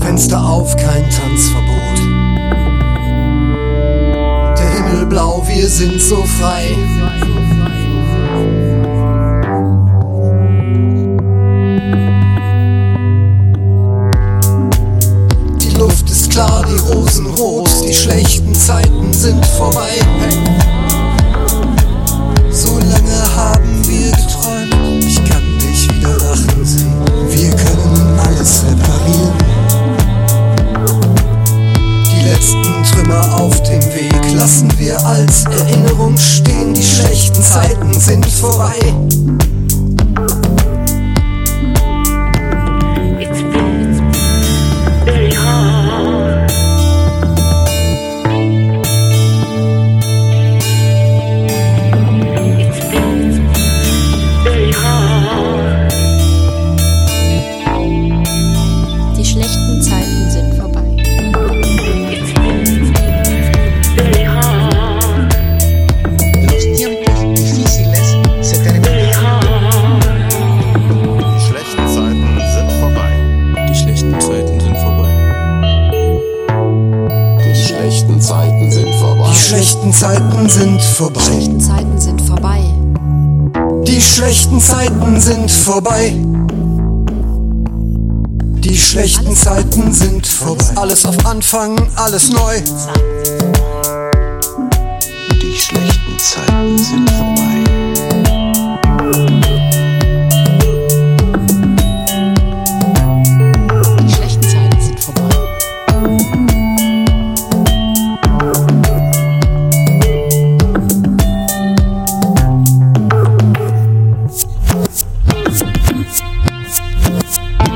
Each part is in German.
Fenster auf, kein Tanzverbot. Blau, wir sind so frei. Die Luft ist klar, die Rosen rot, die schlechten Zeiten sind vorbei. So lange haben wir geträumt, ich kann dich wieder lachen sehen. Wir können alles reparieren. Die letzten Trümmer auf lassen wir als Erinnerung stehen. Die schlechten Zeiten sind vorbei. Die schlechten Zeiten sind vorbei. Zeiten sind vorbei. Die Zeiten sind vorbei. Die schlechten Zeiten sind vorbei. Die schlechten Zeiten sind vorbei. Alles auf Anfang, alles neu. Die schlechten Zeiten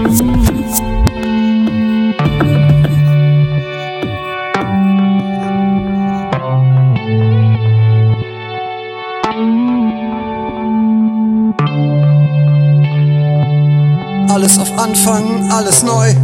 Alles auf Anfang, alles neu.